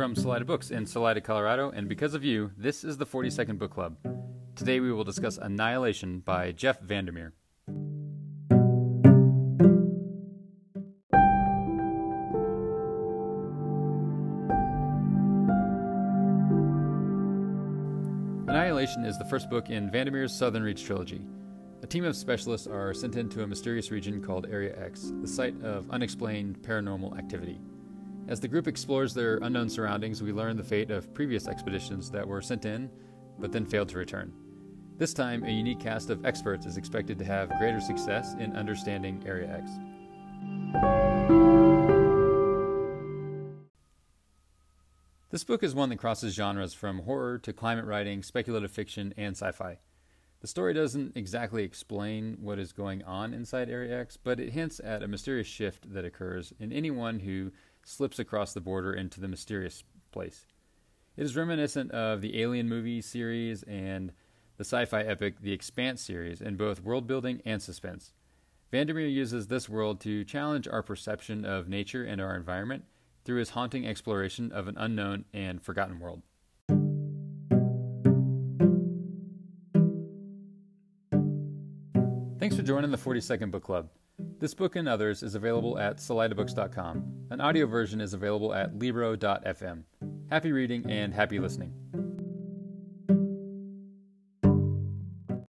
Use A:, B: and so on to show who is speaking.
A: from Salida Books in Salida, Colorado, and because of you, this is the 40 Second Book Club. Today we will discuss Annihilation by Jeff Vandermeer. Annihilation is the first book in Vandermeer's Southern Reach trilogy. A team of specialists are sent into a mysterious region called Area X, the site of unexplained paranormal activity. As the group explores their unknown surroundings, we learn the fate of previous expeditions that were sent in but then failed to return. This time, a unique cast of experts is expected to have greater success in understanding Area X. This book is one that crosses genres from horror to climate writing, speculative fiction, and sci fi. The story doesn't exactly explain what is going on inside Area X, but it hints at a mysterious shift that occurs in anyone who slips across the border into the mysterious place. It is reminiscent of the Alien movie series and the sci fi epic The Expanse series in both world building and suspense. Vandermeer uses this world to challenge our perception of nature and our environment through his haunting exploration of an unknown and forgotten world. Thanks for joining the 40 Second Book Club. This book and others is available at salidabooks.com. An audio version is available at libro.fm. Happy reading and happy listening.